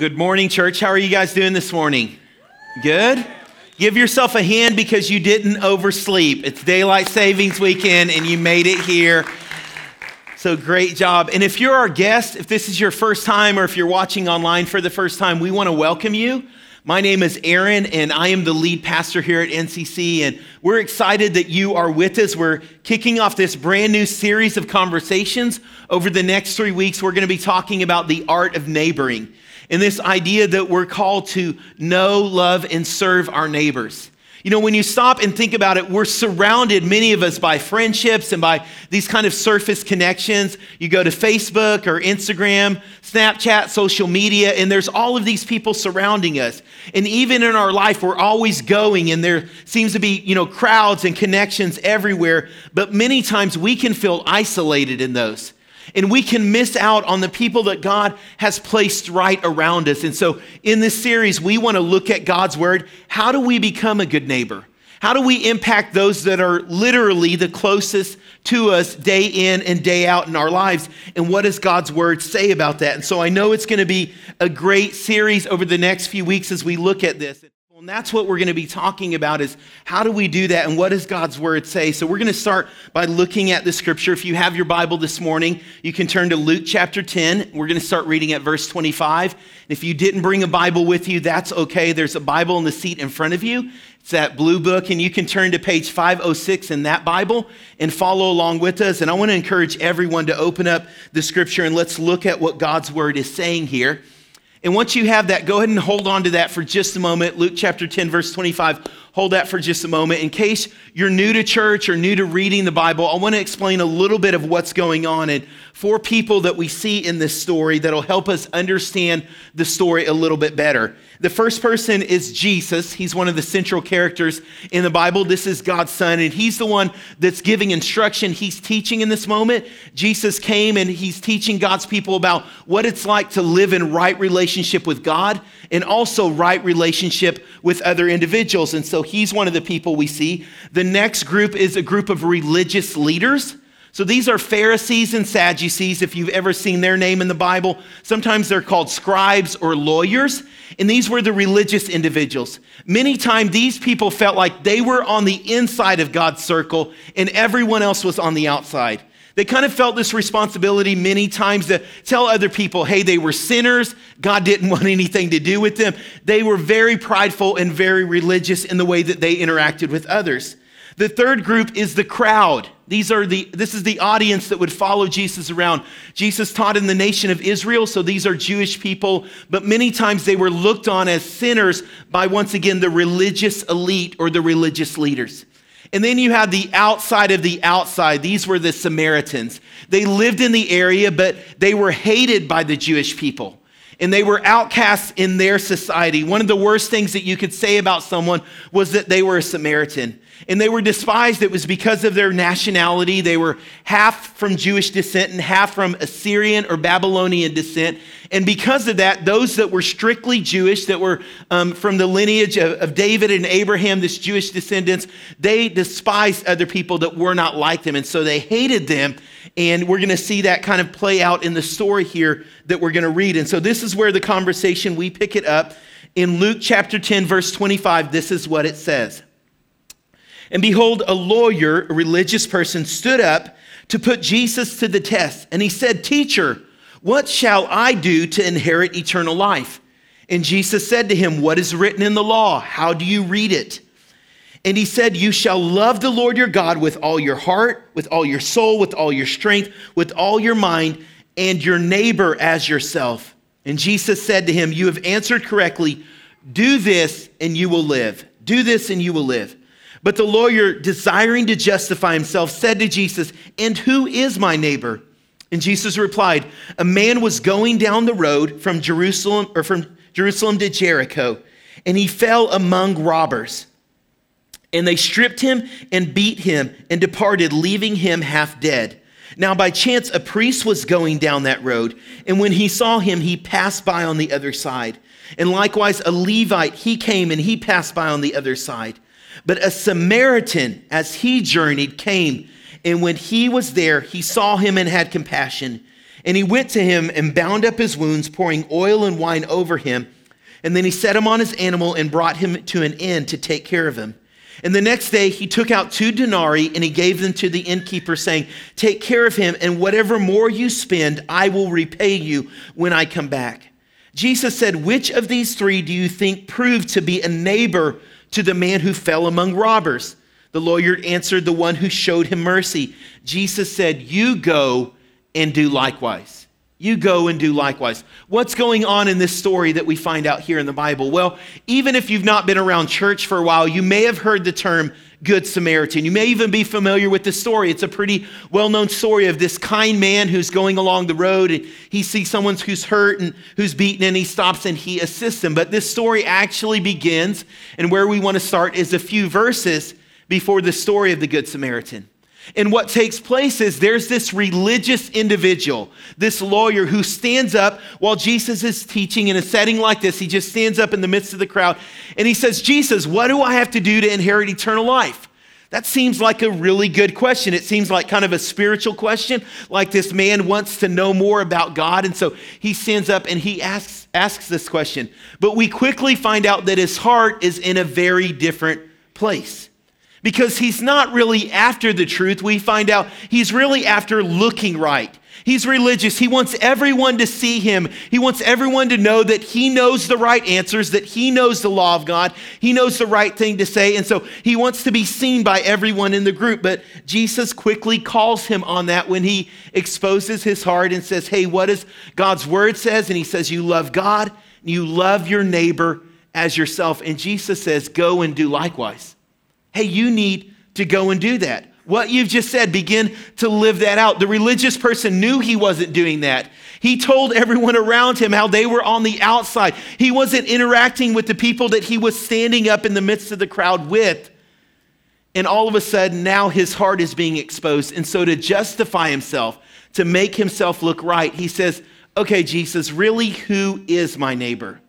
Good morning, church. How are you guys doing this morning? Good? Give yourself a hand because you didn't oversleep. It's daylight savings weekend and you made it here. So great job. And if you're our guest, if this is your first time or if you're watching online for the first time, we want to welcome you. My name is Aaron, and I am the lead pastor here at NCC. And we're excited that you are with us. We're kicking off this brand new series of conversations. Over the next three weeks, we're going to be talking about the art of neighboring and this idea that we're called to know, love, and serve our neighbors. You know, when you stop and think about it, we're surrounded, many of us, by friendships and by these kind of surface connections. You go to Facebook or Instagram, Snapchat, social media, and there's all of these people surrounding us. And even in our life, we're always going, and there seems to be, you know, crowds and connections everywhere. But many times we can feel isolated in those and we can miss out on the people that God has placed right around us. And so, in this series, we want to look at God's word. How do we become a good neighbor? How do we impact those that are literally the closest to us day in and day out in our lives? And what does God's word say about that? And so I know it's going to be a great series over the next few weeks as we look at this. And that's what we're going to be talking about is how do we do that and what does God's word say? So we're going to start by looking at the scripture. If you have your Bible this morning, you can turn to Luke chapter 10. We're going to start reading at verse 25. If you didn't bring a Bible with you, that's okay. There's a Bible in the seat in front of you. It's that blue book, and you can turn to page 506 in that Bible and follow along with us. And I want to encourage everyone to open up the scripture and let's look at what God's word is saying here. And once you have that, go ahead and hold on to that for just a moment. Luke chapter 10, verse 25. Hold that for just a moment. In case you're new to church or new to reading the Bible, I want to explain a little bit of what's going on. And four people that we see in this story that'll help us understand the story a little bit better. The first person is Jesus. He's one of the central characters in the Bible. This is God's son, and he's the one that's giving instruction. He's teaching in this moment. Jesus came and he's teaching God's people about what it's like to live in right relationship with God and also right relationship with other individuals. And so he's one of the people we see. The next group is a group of religious leaders. So these are Pharisees and Sadducees, if you've ever seen their name in the Bible. Sometimes they're called scribes or lawyers, and these were the religious individuals. Many times these people felt like they were on the inside of God's circle and everyone else was on the outside. They kind of felt this responsibility many times to tell other people, hey, they were sinners. God didn't want anything to do with them. They were very prideful and very religious in the way that they interacted with others. The third group is the crowd. These are the, this is the audience that would follow Jesus around. Jesus taught in the nation of Israel, so these are Jewish people, but many times they were looked on as sinners by, once again, the religious elite or the religious leaders. And then you had the outside of the outside. These were the Samaritans. They lived in the area, but they were hated by the Jewish people and they were outcasts in their society. One of the worst things that you could say about someone was that they were a Samaritan and they were despised. It was because of their nationality. They were half from Jewish descent and half from Assyrian or Babylonian descent. And because of that, those that were strictly Jewish, that were um, from the lineage of, of David and Abraham, this Jewish descendants, they despised other people that were not like them. And so they hated them. And we're going to see that kind of play out in the story here that we're going to read. And so this is where the conversation, we pick it up. In Luke chapter 10, verse 25, this is what it says. And behold, a lawyer, a religious person, stood up to put Jesus to the test. And he said, Teacher, what shall I do to inherit eternal life? And Jesus said to him, What is written in the law? How do you read it? And he said, You shall love the Lord your God with all your heart, with all your soul, with all your strength, with all your mind, and your neighbor as yourself. And Jesus said to him, You have answered correctly. Do this and you will live. Do this and you will live. But the lawyer, desiring to justify himself, said to Jesus, And who is my neighbor? And Jesus replied, A man was going down the road from Jerusalem or from Jerusalem to Jericho, and he fell among robbers. And they stripped him and beat him and departed, leaving him half dead. Now, by chance, a priest was going down that road, and when he saw him, he passed by on the other side. And likewise, a Levite, he came and he passed by on the other side. But a Samaritan, as he journeyed, came, and when he was there, he saw him and had compassion. And he went to him and bound up his wounds, pouring oil and wine over him. And then he set him on his animal and brought him to an inn to take care of him. And the next day he took out two denarii and he gave them to the innkeeper, saying, Take care of him, and whatever more you spend, I will repay you when I come back. Jesus said, Which of these three do you think proved to be a neighbor to the man who fell among robbers? The lawyer answered, The one who showed him mercy. Jesus said, You go and do likewise. You go and do likewise. What's going on in this story that we find out here in the Bible? Well, even if you've not been around church for a while, you may have heard the term Good Samaritan. You may even be familiar with this story. It's a pretty well known story of this kind man who's going along the road and he sees someone who's hurt and who's beaten and he stops and he assists them. But this story actually begins, and where we want to start is a few verses before the story of the Good Samaritan. And what takes place is there's this religious individual, this lawyer who stands up while Jesus is teaching in a setting like this. He just stands up in the midst of the crowd and he says, Jesus, what do I have to do to inherit eternal life? That seems like a really good question. It seems like kind of a spiritual question, like this man wants to know more about God. And so he stands up and he asks, asks this question. But we quickly find out that his heart is in a very different place because he's not really after the truth. We find out he's really after looking right. He's religious. He wants everyone to see him. He wants everyone to know that he knows the right answers, that he knows the law of God. He knows the right thing to say. And so he wants to be seen by everyone in the group. But Jesus quickly calls him on that when he exposes his heart and says, Hey, what does God's word says? And he says, You love God, you love your neighbor as yourself. And Jesus says, Go and do likewise. Hey, you need to go and do that. What you've just said, begin to live that out. The religious person knew he wasn't doing that. He told everyone around him how they were on the outside. He wasn't interacting with the people that he was standing up in the midst of the crowd with. And all of a sudden, now his heart is being exposed. And so, to justify himself, to make himself look right, he says, Okay, Jesus, really, who is my neighbor?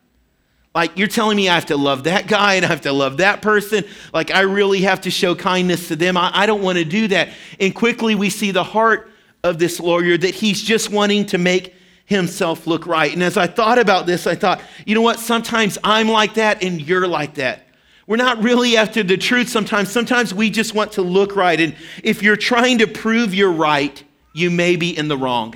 Like, you're telling me I have to love that guy and I have to love that person. Like, I really have to show kindness to them. I, I don't want to do that. And quickly we see the heart of this lawyer that he's just wanting to make himself look right. And as I thought about this, I thought, you know what? Sometimes I'm like that and you're like that. We're not really after the truth sometimes. Sometimes we just want to look right. And if you're trying to prove you're right, you may be in the wrong.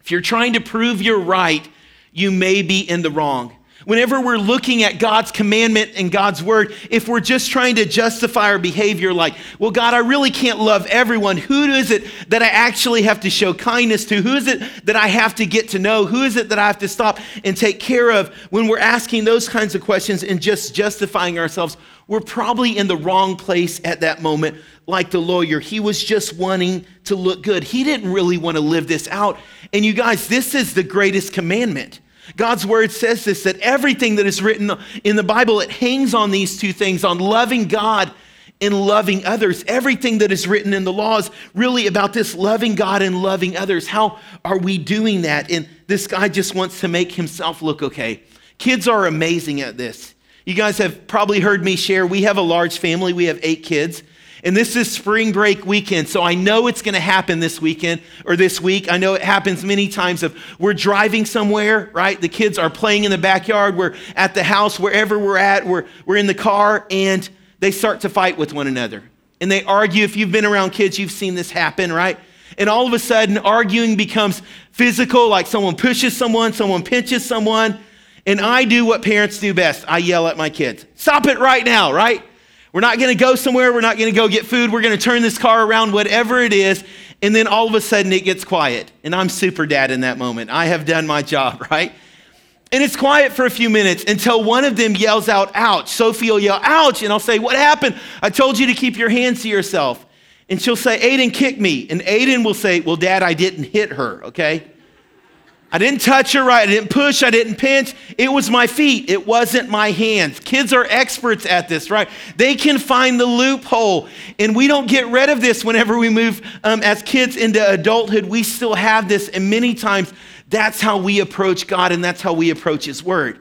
If you're trying to prove you're right, you may be in the wrong. Whenever we're looking at God's commandment and God's word, if we're just trying to justify our behavior, like, well, God, I really can't love everyone. Who is it that I actually have to show kindness to? Who is it that I have to get to know? Who is it that I have to stop and take care of? When we're asking those kinds of questions and just justifying ourselves, we're probably in the wrong place at that moment, like the lawyer. He was just wanting to look good. He didn't really want to live this out. And you guys, this is the greatest commandment. God's word says this that everything that is written in the Bible, it hangs on these two things on loving God and loving others. Everything that is written in the law is really about this loving God and loving others. How are we doing that? And this guy just wants to make himself look okay. Kids are amazing at this. You guys have probably heard me share. We have a large family, we have eight kids. And this is spring break weekend, so I know it's going to happen this weekend or this week. I know it happens many times of we're driving somewhere, right? The kids are playing in the backyard, we're at the house, wherever we're at, we're, we're in the car, and they start to fight with one another. And they argue. If you've been around kids, you've seen this happen, right? And all of a sudden, arguing becomes physical, like someone pushes someone, someone pinches someone. And I do what parents do best I yell at my kids. Stop it right now, right? We're not going to go somewhere. We're not going to go get food. We're going to turn this car around, whatever it is. And then all of a sudden it gets quiet. And I'm super dad in that moment. I have done my job, right? And it's quiet for a few minutes until one of them yells out, ouch. Sophie will yell, ouch. And I'll say, what happened? I told you to keep your hands to yourself. And she'll say, Aiden kicked me. And Aiden will say, well, dad, I didn't hit her, okay? I didn't touch her right. I didn't push. I didn't pinch. It was my feet. It wasn't my hands. Kids are experts at this, right? They can find the loophole. And we don't get rid of this whenever we move um, as kids into adulthood. We still have this. And many times that's how we approach God and that's how we approach His Word.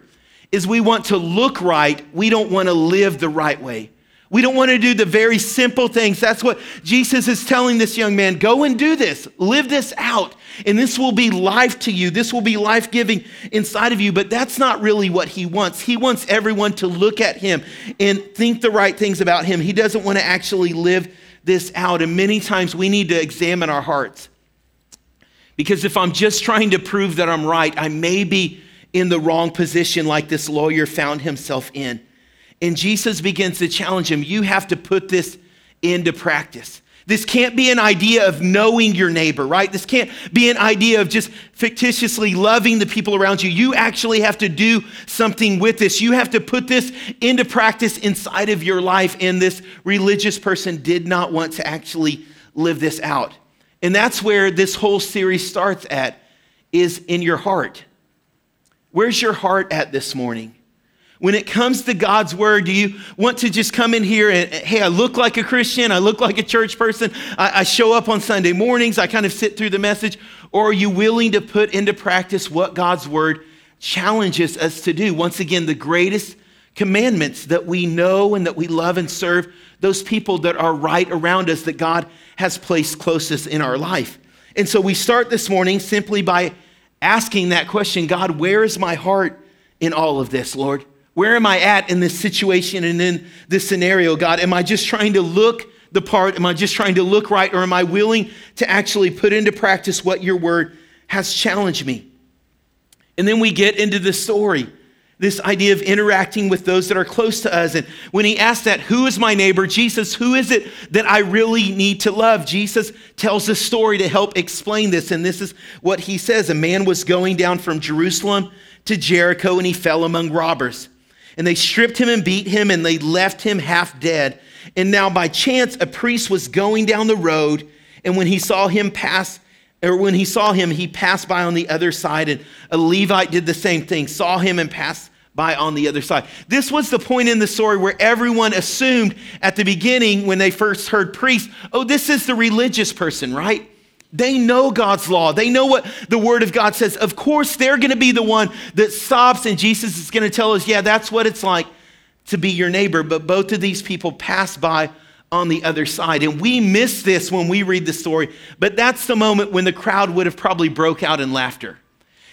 Is we want to look right. We don't want to live the right way. We don't want to do the very simple things. That's what Jesus is telling this young man go and do this, live this out, and this will be life to you. This will be life giving inside of you. But that's not really what he wants. He wants everyone to look at him and think the right things about him. He doesn't want to actually live this out. And many times we need to examine our hearts. Because if I'm just trying to prove that I'm right, I may be in the wrong position like this lawyer found himself in. And Jesus begins to challenge him you have to put this into practice. This can't be an idea of knowing your neighbor, right? This can't be an idea of just fictitiously loving the people around you. You actually have to do something with this. You have to put this into practice inside of your life. And this religious person did not want to actually live this out. And that's where this whole series starts at is in your heart. Where's your heart at this morning? When it comes to God's word, do you want to just come in here and, hey, I look like a Christian, I look like a church person, I, I show up on Sunday mornings, I kind of sit through the message? Or are you willing to put into practice what God's word challenges us to do? Once again, the greatest commandments that we know and that we love and serve those people that are right around us that God has placed closest in our life. And so we start this morning simply by asking that question God, where is my heart in all of this, Lord? Where am I at in this situation and in this scenario, God? Am I just trying to look the part? Am I just trying to look right? Or am I willing to actually put into practice what your word has challenged me? And then we get into the story this idea of interacting with those that are close to us. And when he asked that, who is my neighbor? Jesus, who is it that I really need to love? Jesus tells a story to help explain this. And this is what he says A man was going down from Jerusalem to Jericho, and he fell among robbers. And they stripped him and beat him, and they left him half dead. And now, by chance, a priest was going down the road, and when he saw him pass, or when he saw him, he passed by on the other side. And a Levite did the same thing, saw him and passed by on the other side. This was the point in the story where everyone assumed at the beginning when they first heard priest, oh, this is the religious person, right? They know God's law. They know what the Word of God says. Of course, they're going to be the one that stops, and Jesus is going to tell us, yeah, that's what it's like to be your neighbor. But both of these people pass by on the other side. And we miss this when we read the story, but that's the moment when the crowd would have probably broke out in laughter.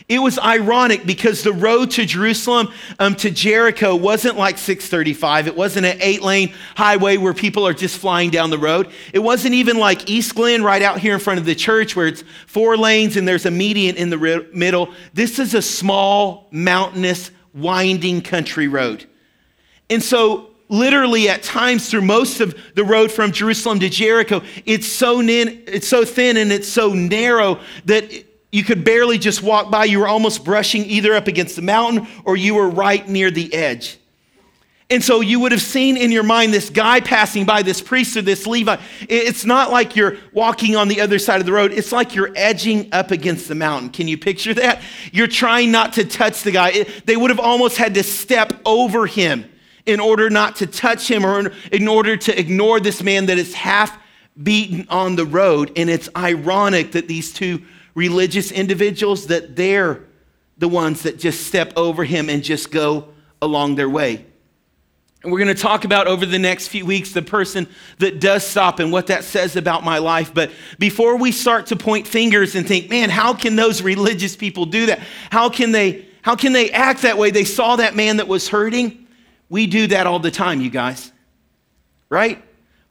It was ironic because the road to Jerusalem um, to Jericho wasn't like 635. It wasn't an eight lane highway where people are just flying down the road. It wasn't even like East Glen right out here in front of the church where it's four lanes and there's a median in the middle. This is a small, mountainous, winding country road. And so literally at times through most of the road from Jerusalem to Jericho, it's so, nin- it's so thin and it's so narrow that you could barely just walk by. You were almost brushing either up against the mountain or you were right near the edge. And so you would have seen in your mind this guy passing by, this priest or this Levite. It's not like you're walking on the other side of the road. It's like you're edging up against the mountain. Can you picture that? You're trying not to touch the guy. They would have almost had to step over him in order not to touch him or in order to ignore this man that is half beaten on the road. And it's ironic that these two religious individuals that they're the ones that just step over him and just go along their way. And we're going to talk about over the next few weeks the person that does stop and what that says about my life. But before we start to point fingers and think, man, how can those religious people do that? How can they, how can they act that way? They saw that man that was hurting. We do that all the time, you guys. Right?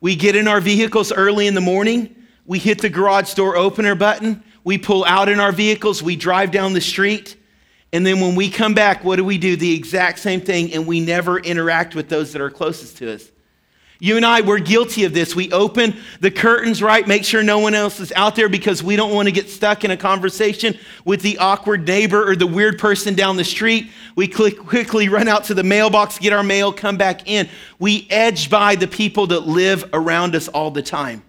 We get in our vehicles early in the morning. We hit the garage door opener button. We pull out in our vehicles, we drive down the street, and then when we come back, what do we do? The exact same thing, and we never interact with those that are closest to us. You and I, we're guilty of this. We open the curtains, right? Make sure no one else is out there because we don't want to get stuck in a conversation with the awkward neighbor or the weird person down the street. We quickly run out to the mailbox, get our mail, come back in. We edge by the people that live around us all the time.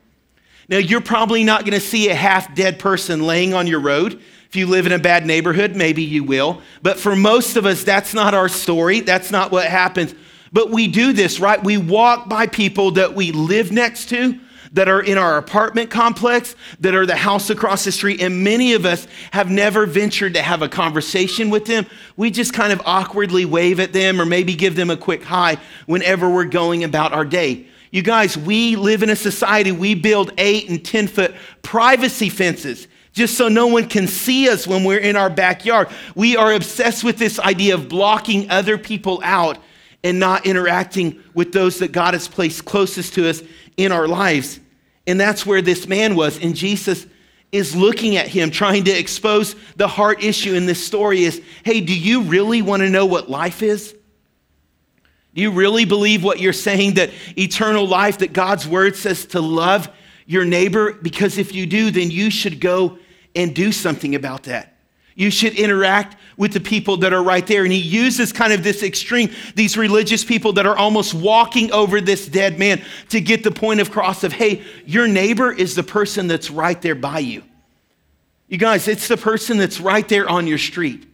Now, you're probably not going to see a half dead person laying on your road. If you live in a bad neighborhood, maybe you will. But for most of us, that's not our story. That's not what happens. But we do this, right? We walk by people that we live next to, that are in our apartment complex, that are the house across the street, and many of us have never ventured to have a conversation with them. We just kind of awkwardly wave at them or maybe give them a quick hi whenever we're going about our day. You guys, we live in a society, we build eight and 10 foot privacy fences just so no one can see us when we're in our backyard. We are obsessed with this idea of blocking other people out and not interacting with those that God has placed closest to us in our lives. And that's where this man was. And Jesus is looking at him, trying to expose the heart issue in this story is hey, do you really want to know what life is? Do you really believe what you're saying that eternal life, that God's word says to love your neighbor? Because if you do, then you should go and do something about that. You should interact with the people that are right there. And he uses kind of this extreme, these religious people that are almost walking over this dead man to get the point of cross of, hey, your neighbor is the person that's right there by you. You guys, it's the person that's right there on your street.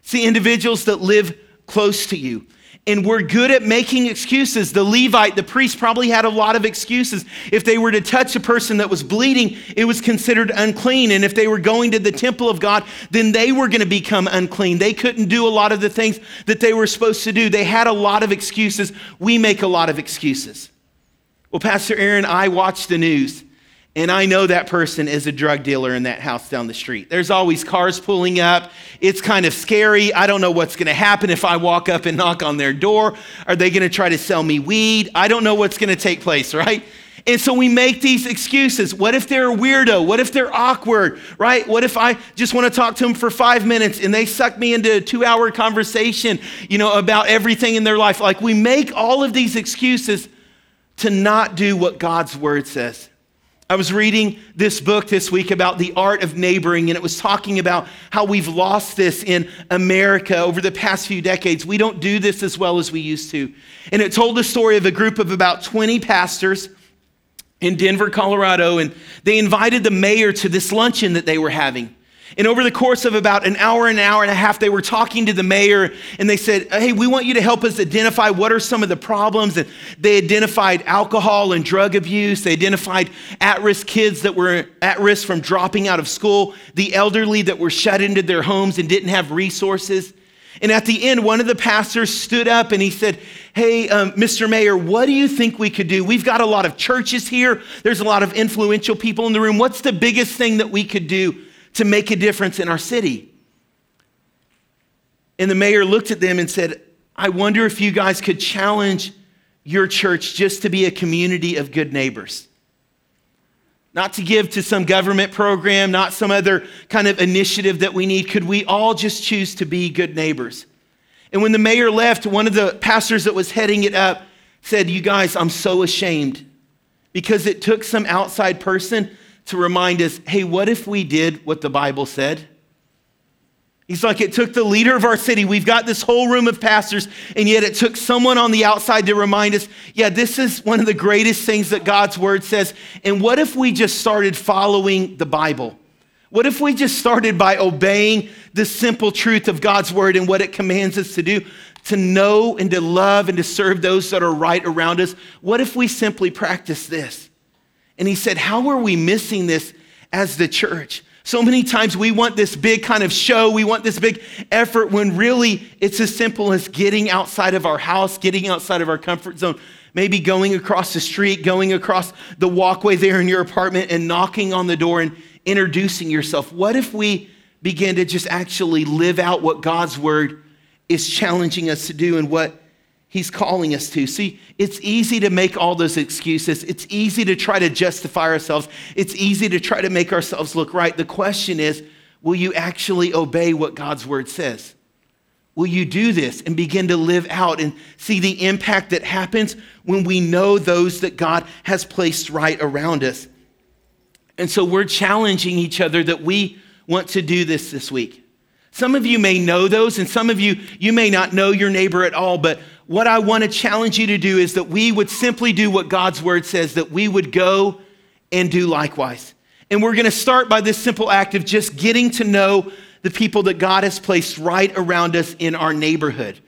It's the individuals that live close to you and we're good at making excuses. The Levite, the priest, probably had a lot of excuses. If they were to touch a person that was bleeding, it was considered unclean. And if they were going to the temple of God, then they were going to become unclean. They couldn't do a lot of the things that they were supposed to do. They had a lot of excuses. We make a lot of excuses. Well, Pastor Aaron, I watch the news. And I know that person is a drug dealer in that house down the street. There's always cars pulling up. It's kind of scary. I don't know what's going to happen if I walk up and knock on their door. Are they going to try to sell me weed? I don't know what's going to take place, right? And so we make these excuses. What if they're a weirdo? What if they're awkward, right? What if I just want to talk to them for five minutes and they suck me into a two hour conversation, you know, about everything in their life? Like we make all of these excuses to not do what God's word says. I was reading this book this week about the art of neighboring, and it was talking about how we've lost this in America over the past few decades. We don't do this as well as we used to. And it told the story of a group of about 20 pastors in Denver, Colorado, and they invited the mayor to this luncheon that they were having. And over the course of about an hour, an hour and a half, they were talking to the mayor and they said, Hey, we want you to help us identify what are some of the problems. And they identified alcohol and drug abuse. They identified at risk kids that were at risk from dropping out of school, the elderly that were shut into their homes and didn't have resources. And at the end, one of the pastors stood up and he said, Hey, um, Mr. Mayor, what do you think we could do? We've got a lot of churches here, there's a lot of influential people in the room. What's the biggest thing that we could do to make a difference in our city. And the mayor looked at them and said, I wonder if you guys could challenge your church just to be a community of good neighbors. Not to give to some government program, not some other kind of initiative that we need. Could we all just choose to be good neighbors? And when the mayor left, one of the pastors that was heading it up said, You guys, I'm so ashamed because it took some outside person to remind us hey, what if we did what the Bible said? He's like, it took the leader of our city. We've got this whole room of pastors, and yet it took someone on the outside to remind us, yeah, this is one of the greatest things that God's word says. And what if we just started following the Bible? What if we just started by obeying the simple truth of God's word and what it commands us to do? To know and to love and to serve those that are right around us. What if we simply practice this? And he said, How are we missing this as the church? So many times we want this big kind of show, we want this big effort when really it's as simple as getting outside of our house, getting outside of our comfort zone, maybe going across the street, going across the walkway there in your apartment and knocking on the door and introducing yourself. What if we begin to just actually live out what God's word is challenging us to do and what He's calling us to. See, it's easy to make all those excuses. It's easy to try to justify ourselves. It's easy to try to make ourselves look right. The question is will you actually obey what God's word says? Will you do this and begin to live out and see the impact that happens when we know those that God has placed right around us? And so we're challenging each other that we want to do this this week. Some of you may know those, and some of you, you may not know your neighbor at all, but what I want to challenge you to do is that we would simply do what God's word says, that we would go and do likewise. And we're going to start by this simple act of just getting to know the people that God has placed right around us in our neighborhood.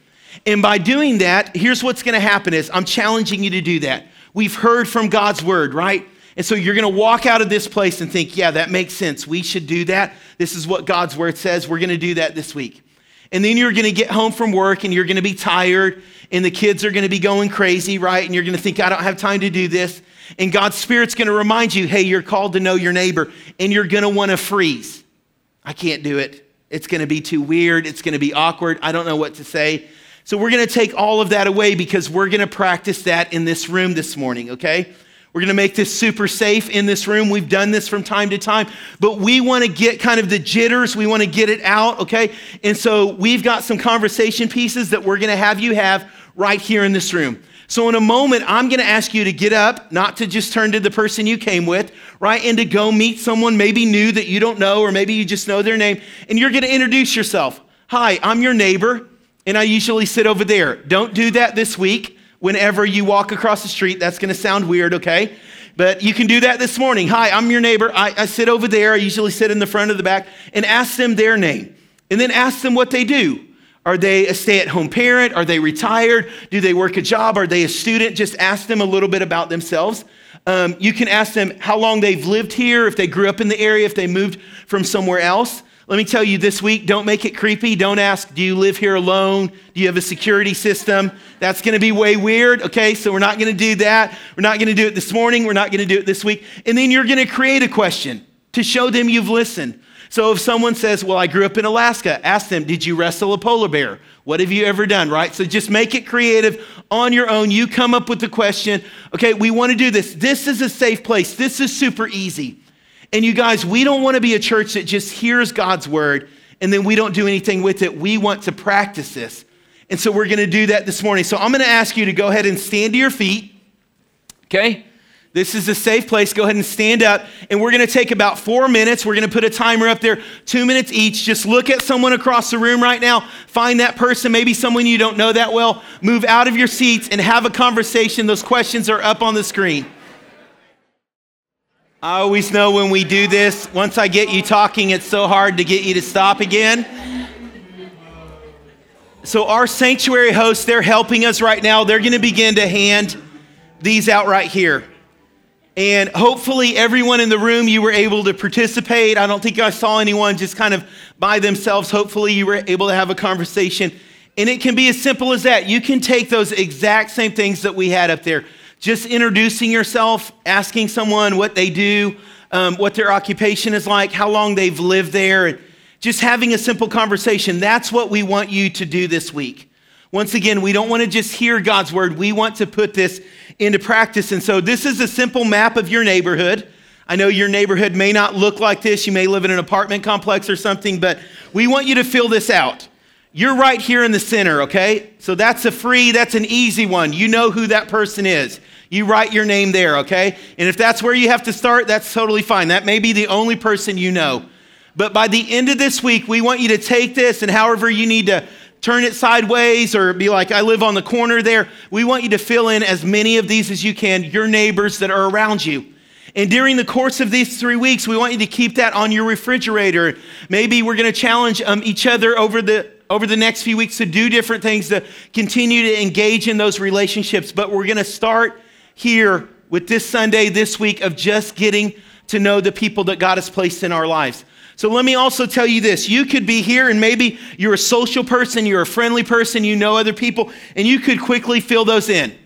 And by doing that, here's what's going to happen is I'm challenging you to do that. We've heard from God's word, right? And so you're going to walk out of this place and think, yeah, that makes sense. We should do that. This is what God's word says. We're going to do that this week. And then you're going to get home from work and you're going to be tired and the kids are going to be going crazy, right? And you're going to think, I don't have time to do this. And God's Spirit's going to remind you, hey, you're called to know your neighbor. And you're going to want to freeze. I can't do it. It's going to be too weird. It's going to be awkward. I don't know what to say. So we're going to take all of that away because we're going to practice that in this room this morning, okay? We're going to make this super safe in this room. We've done this from time to time, but we want to get kind of the jitters. We want to get it out, okay? And so we've got some conversation pieces that we're going to have you have right here in this room. So, in a moment, I'm going to ask you to get up, not to just turn to the person you came with, right? And to go meet someone maybe new that you don't know, or maybe you just know their name, and you're going to introduce yourself. Hi, I'm your neighbor, and I usually sit over there. Don't do that this week whenever you walk across the street. That's going to sound weird, okay? But you can do that this morning. Hi, I'm your neighbor. I, I sit over there. I usually sit in the front of the back and ask them their name. And then ask them what they do. Are they a stay at home parent? Are they retired? Do they work a job? Are they a student? Just ask them a little bit about themselves. Um, you can ask them how long they've lived here, if they grew up in the area, if they moved from somewhere else. Let me tell you this week, don't make it creepy. Don't ask, do you live here alone? Do you have a security system? That's going to be way weird, okay? So we're not going to do that. We're not going to do it this morning. We're not going to do it this week. And then you're going to create a question to show them you've listened. So if someone says, Well, I grew up in Alaska, ask them, Did you wrestle a polar bear? What have you ever done, right? So just make it creative on your own. You come up with the question. Okay, we want to do this. This is a safe place. This is super easy. And you guys, we don't want to be a church that just hears God's word and then we don't do anything with it. We want to practice this. And so we're going to do that this morning. So I'm going to ask you to go ahead and stand to your feet. Okay? This is a safe place. Go ahead and stand up. And we're going to take about four minutes. We're going to put a timer up there, two minutes each. Just look at someone across the room right now. Find that person, maybe someone you don't know that well. Move out of your seats and have a conversation. Those questions are up on the screen. I always know when we do this, once I get you talking, it's so hard to get you to stop again. So, our sanctuary hosts, they're helping us right now. They're going to begin to hand these out right here. And hopefully, everyone in the room, you were able to participate. I don't think I saw anyone just kind of by themselves. Hopefully, you were able to have a conversation. And it can be as simple as that. You can take those exact same things that we had up there just introducing yourself, asking someone what they do, um, what their occupation is like, how long they've lived there, and just having a simple conversation. That's what we want you to do this week. Once again, we don't want to just hear God's word, we want to put this into practice. And so, this is a simple map of your neighborhood. I know your neighborhood may not look like this. You may live in an apartment complex or something, but we want you to fill this out. You're right here in the center, okay? So that's a free, that's an easy one. You know who that person is. You write your name there, okay? And if that's where you have to start, that's totally fine. That may be the only person you know. But by the end of this week, we want you to take this and however you need to turn it sideways or be like, I live on the corner there. We want you to fill in as many of these as you can, your neighbors that are around you. And during the course of these three weeks, we want you to keep that on your refrigerator. Maybe we're going to challenge um, each other over the over the next few weeks to do different things to continue to engage in those relationships. But we're going to start here with this Sunday, this week, of just getting to know the people that God has placed in our lives. So let me also tell you this. You could be here and maybe you're a social person, you're a friendly person, you know other people, and you could quickly fill those in.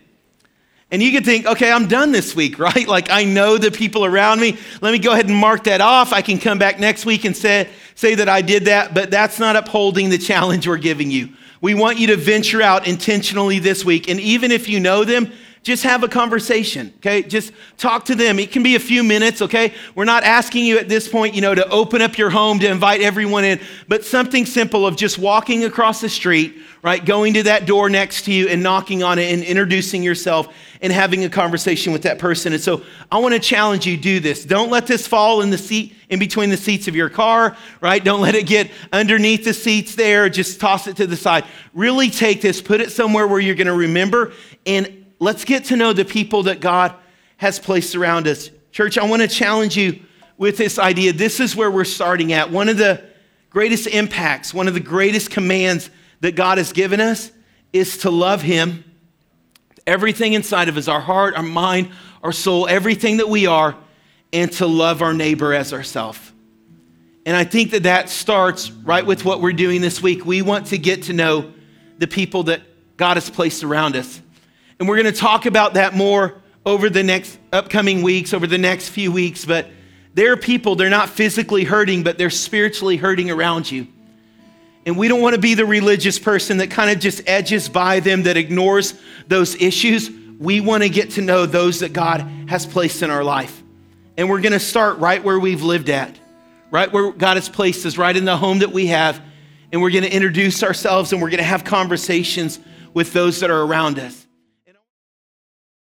And you could think, okay, I'm done this week, right? Like I know the people around me. Let me go ahead and mark that off. I can come back next week and say, say that I did that, but that's not upholding the challenge we're giving you. We want you to venture out intentionally this week. And even if you know them, just have a conversation, okay? Just talk to them. It can be a few minutes, okay? We're not asking you at this point, you know, to open up your home to invite everyone in, but something simple of just walking across the street, right? Going to that door next to you and knocking on it and introducing yourself and having a conversation with that person. And so I want to challenge you do this. Don't let this fall in the seat in between the seats of your car, right? Don't let it get underneath the seats there. Just toss it to the side. Really take this, put it somewhere where you're going to remember and let's get to know the people that God has placed around us. Church, I want to challenge you with this idea. This is where we're starting at. One of the greatest impacts, one of the greatest commands that God has given us is to love Him. Everything inside of us, our heart, our mind, our soul, everything that we are, and to love our neighbor as ourselves. And I think that that starts right with what we're doing this week. We want to get to know the people that God has placed around us. And we're going to talk about that more over the next upcoming weeks, over the next few weeks. But there are people, they're not physically hurting, but they're spiritually hurting around you. And we don't want to be the religious person that kind of just edges by them, that ignores those issues. We want to get to know those that God has placed in our life. And we're going to start right where we've lived at, right where God has placed us, right in the home that we have. And we're going to introduce ourselves and we're going to have conversations with those that are around us.